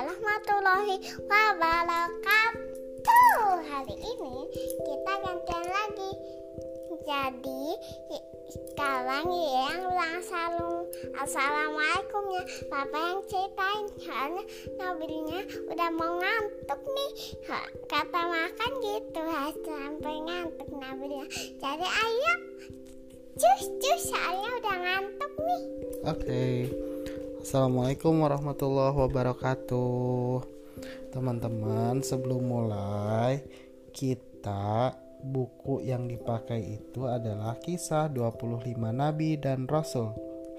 warahmatullahi wabarakatuh. Hari ini kita gantian lagi. Jadi sekarang yang ulang salam assalamualaikum ya. Papa yang ceritain. Soalnya Nabilnya udah mau ngantuk nih. Kata makan gitu. Sampai ngantuk Nabilnya. Jadi ayo. Cus cus. Soalnya udah ngantuk nih. Oke. okay. Assalamualaikum warahmatullahi wabarakatuh. Teman-teman sebelum mulai Kita buku yang dipakai itu adalah kisah 25 nabi dan rasul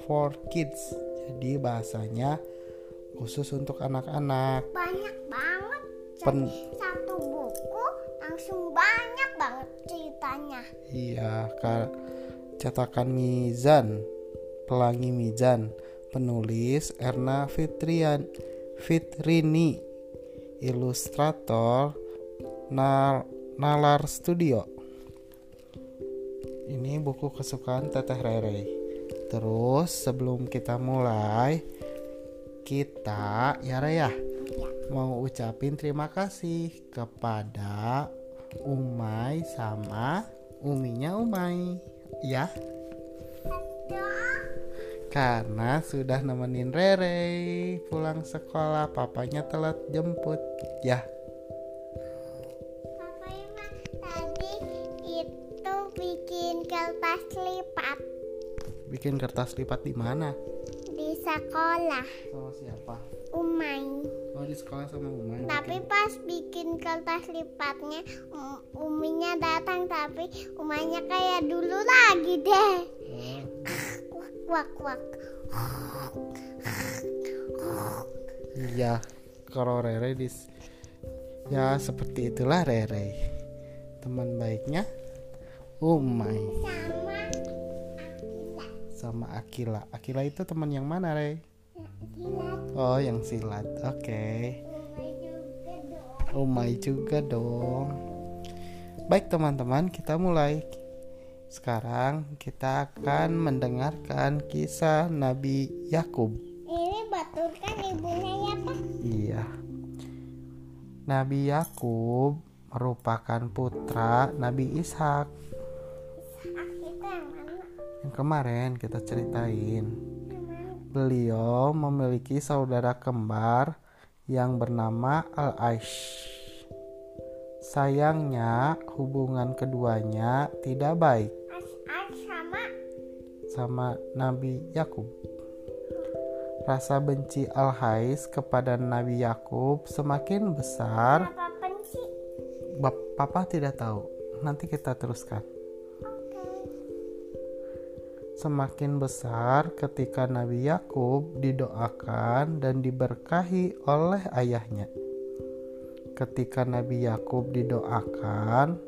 for kids. Jadi bahasanya khusus untuk anak-anak. Banyak banget. Pen satu buku langsung banyak banget ceritanya. Iya, cetakan Mizan Pelangi Mizan penulis Erna Fitrian Fitrini ilustrator Nal Nalar Studio. Ini buku kesukaan Teteh Rere. Terus sebelum kita mulai kita ya Raya mau ucapin terima kasih kepada Umay sama Uminya Umay. Ya karena sudah nemenin Rere pulang sekolah papanya telat jemput. Ya. Papa tadi itu bikin kertas lipat. Bikin kertas lipat di mana? Di sekolah. Sama siapa? Umay. Oh di sekolah sama Umay. Tapi bikin. pas bikin kertas lipatnya um, Uminya datang tapi Umaynya kayak dulu lagi deh. Oh wak wak. Iya kalau Rere dis ya seperti itulah Rere. Teman baiknya Umay sama Akila. Sama Akila. Akila itu teman yang mana Re? Silat. oh yang silat. Oke. Okay. Umay juga dong. Baik teman-teman kita mulai sekarang kita akan mendengarkan kisah Nabi Yakub. Ini baturkan ibunya ya Pak? Iya. Nabi Yakub merupakan putra Nabi Ishak. Yang kemarin kita ceritain. Beliau memiliki saudara kembar yang bernama Al-Aish. Sayangnya hubungan keduanya tidak baik sama Nabi Yakub. Rasa benci Al-Hais kepada Nabi Yakub semakin besar. Bap Papa tidak tahu. Nanti kita teruskan. Semakin besar ketika Nabi Yakub didoakan dan diberkahi oleh ayahnya. Ketika Nabi Yakub didoakan,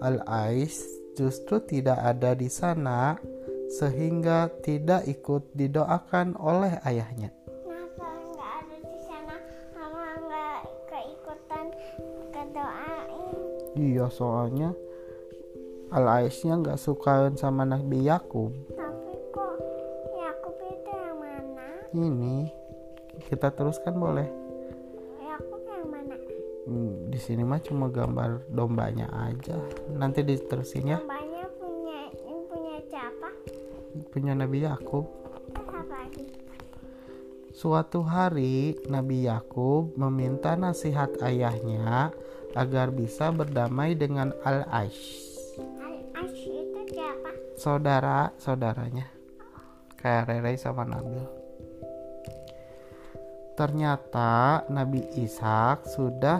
Al-Ais justru tidak ada di sana sehingga tidak ikut didoakan oleh ayahnya. Kenapa nggak ada di sana? Mama nggak keikutan kedoain? Iya soalnya Al Aisnya nggak suka sama Nabi Yakub. Tapi kok Yakub itu yang mana? Ini kita teruskan boleh. Yakub yang mana? Hmm, di sini mah cuma gambar dombanya aja. Nanti diterusin ya. Dombanya punya Nabi Yakub. Suatu hari Nabi Yakub meminta nasihat ayahnya agar bisa berdamai dengan Al-Aish. Al-Aish itu siapa? Saudara, saudaranya. Kayak Rere sama Nabil. Ternyata Nabi Ishak sudah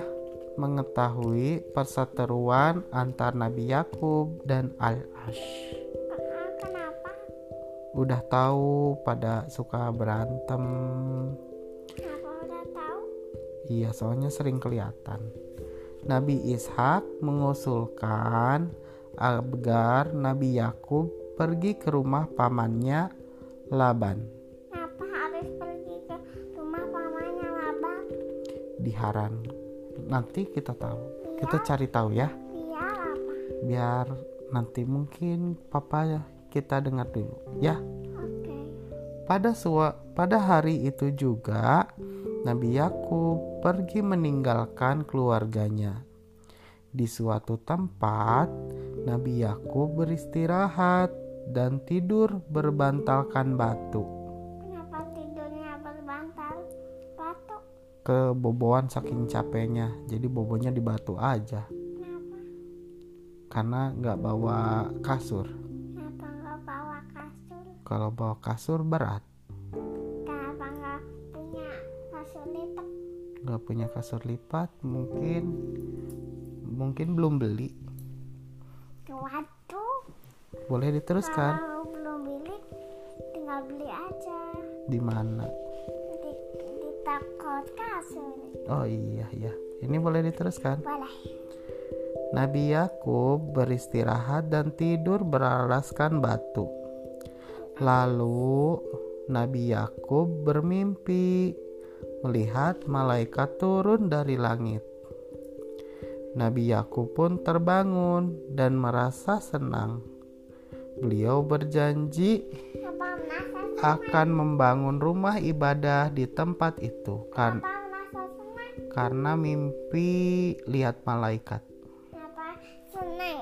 mengetahui perseteruan antar Nabi Yakub dan Al-Aish udah tahu pada suka berantem. Kenapa udah tahu? Iya, soalnya sering kelihatan. Nabi Ishak mengusulkan agar Nabi Yakub pergi ke rumah pamannya Laban. Kenapa harus pergi ke rumah pamannya Laban? Di Haran. Nanti kita tahu. Biar, kita cari tahu ya. Biar apa? Biar nanti mungkin papa ya kita dengar dulu ya. Pada sua, pada hari itu juga Nabi Yakub pergi meninggalkan keluarganya. Di suatu tempat, Nabi Yakub beristirahat dan tidur berbantalkan batu. Kenapa tidurnya berbantal batu? Keboboan saking capeknya, jadi bobonya di batu aja. Kenapa? Karena nggak bawa kasur. Kalau bawa kasur berat. Kenapa nggak punya kasur lipat? Nggak punya kasur lipat, mungkin mungkin belum beli. Waduh, Boleh diteruskan kalau belum beli, tinggal beli aja di mana? di, di toko kasur. Oh iya iya. Ini boleh diteruskan. Boleh. Nabi Yakub beristirahat dan tidur beralaskan batu. Lalu Nabi Yakub bermimpi melihat malaikat turun dari langit. Nabi Yakub pun terbangun dan merasa senang. Beliau berjanji akan membangun rumah ibadah di tempat itu kan karena mimpi lihat malaikat. Senang?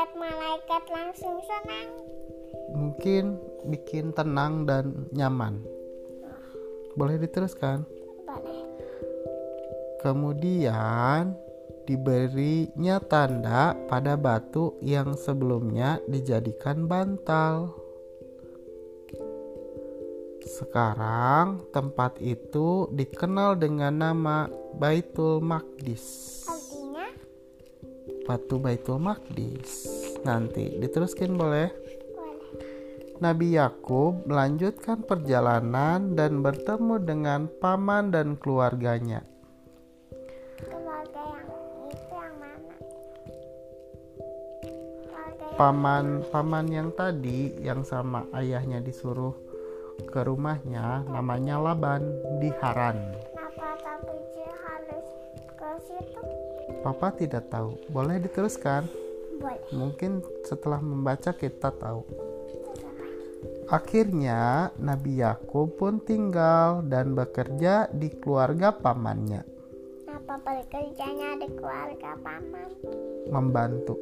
Lihat malaikat langsung senang? Mungkin bikin tenang dan nyaman. Boleh diteruskan? Boleh. Kemudian diberinya tanda pada batu yang sebelumnya dijadikan bantal. Sekarang tempat itu dikenal dengan nama Baitul Maqdis. Batu Baitul Maqdis. Nanti diteruskan boleh? Nabi Yakub melanjutkan perjalanan dan bertemu dengan paman dan keluarganya. Keluarga yang itu yang mana? Keluarga yang Paman paman yang tadi yang sama ayahnya disuruh ke rumahnya namanya Laban di Haran. Papa tidak tahu. Boleh diteruskan? Boleh. Mungkin setelah membaca kita tahu. Akhirnya Nabi Yakub pun tinggal dan bekerja di keluarga pamannya, Kenapa bekerjanya di keluarga paman? membantu.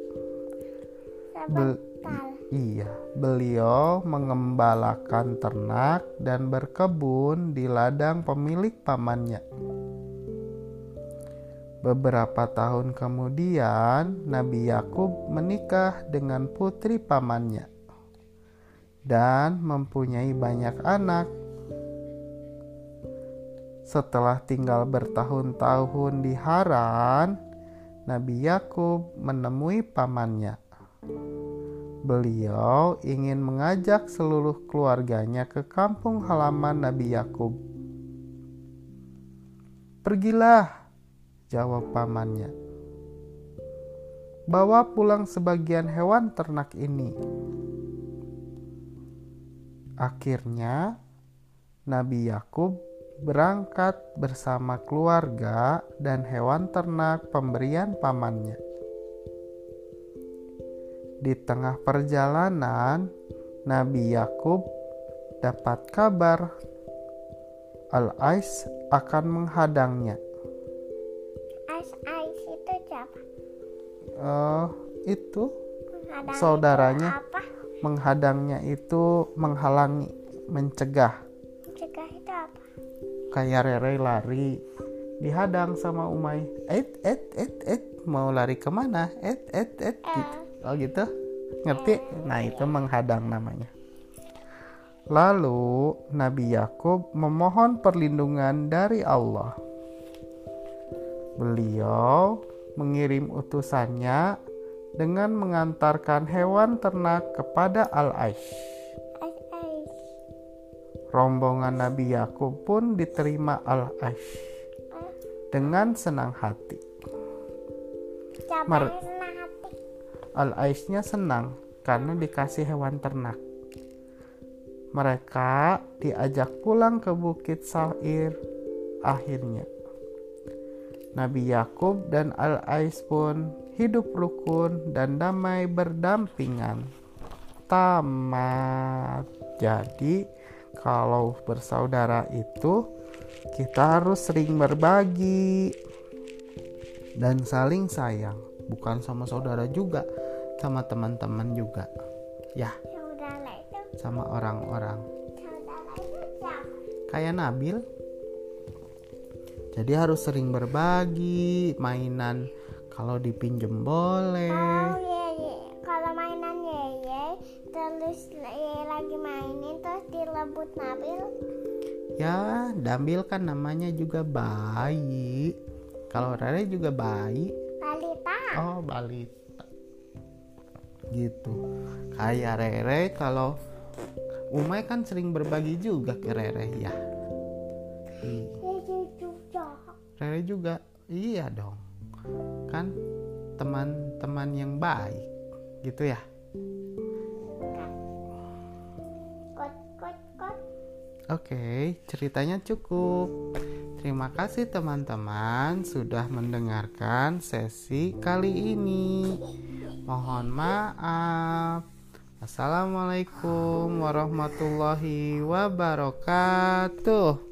Sebentar. Iya, beliau mengembalakan ternak dan berkebun di ladang pemilik pamannya. Beberapa tahun kemudian, Nabi Yakub menikah dengan putri pamannya dan mempunyai banyak anak. Setelah tinggal bertahun-tahun di Haran, Nabi Yakub menemui pamannya. Beliau ingin mengajak seluruh keluarganya ke kampung halaman Nabi Yakub. Pergilah, jawab pamannya. Bawa pulang sebagian hewan ternak ini. Akhirnya, Nabi Yakub berangkat bersama keluarga dan hewan ternak pemberian pamannya. Di tengah perjalanan, Nabi Yakub dapat kabar Al-Ais akan menghadangnya. Ais ais itu siapa? Eh, itu Menghadang Saudaranya. itu apa? menghadangnya itu menghalangi, mencegah. Cegah itu apa? Kayak Rere lari, dihadang sama Umay. Et, et, et, et, mau lari ke mana? Et, et, et, gitu. Oh gitu, ngerti? Nah itu menghadang namanya. Lalu Nabi Yakub memohon perlindungan dari Allah. Beliau mengirim utusannya dengan mengantarkan hewan ternak kepada Al-Aish. Ais ais. Rombongan Nabi Yakub pun diterima Al-Aish dengan senang hati. Mar-? Al-Aish-nya senang karena dikasih hewan ternak. Mereka diajak pulang ke Bukit Sair akhirnya. Nabi Yakub dan Al-Ais pun hidup rukun dan damai berdampingan. Tamat. Jadi, kalau bersaudara itu kita harus sering berbagi dan saling sayang. Bukan sama saudara juga sama teman-teman juga. Ya. Sama orang-orang. Kayak Nabil jadi harus sering berbagi mainan kalau dipinjem boleh Oh iya, iya. Kalau mainan Yeye, terus Yeye lagi mainin terus dilebut Nabil. ya Dambil kan namanya juga bayi kalau Rere juga bayi Balita. oh balita gitu kayak Rere kalau Umay kan sering berbagi juga ke Rere ya Iya. Rere juga iya dong kan teman-teman yang baik gitu ya. Oke, ceritanya cukup. Terima kasih teman-teman sudah mendengarkan sesi kali ini. Mohon maaf. Assalamualaikum warahmatullahi wabarakatuh.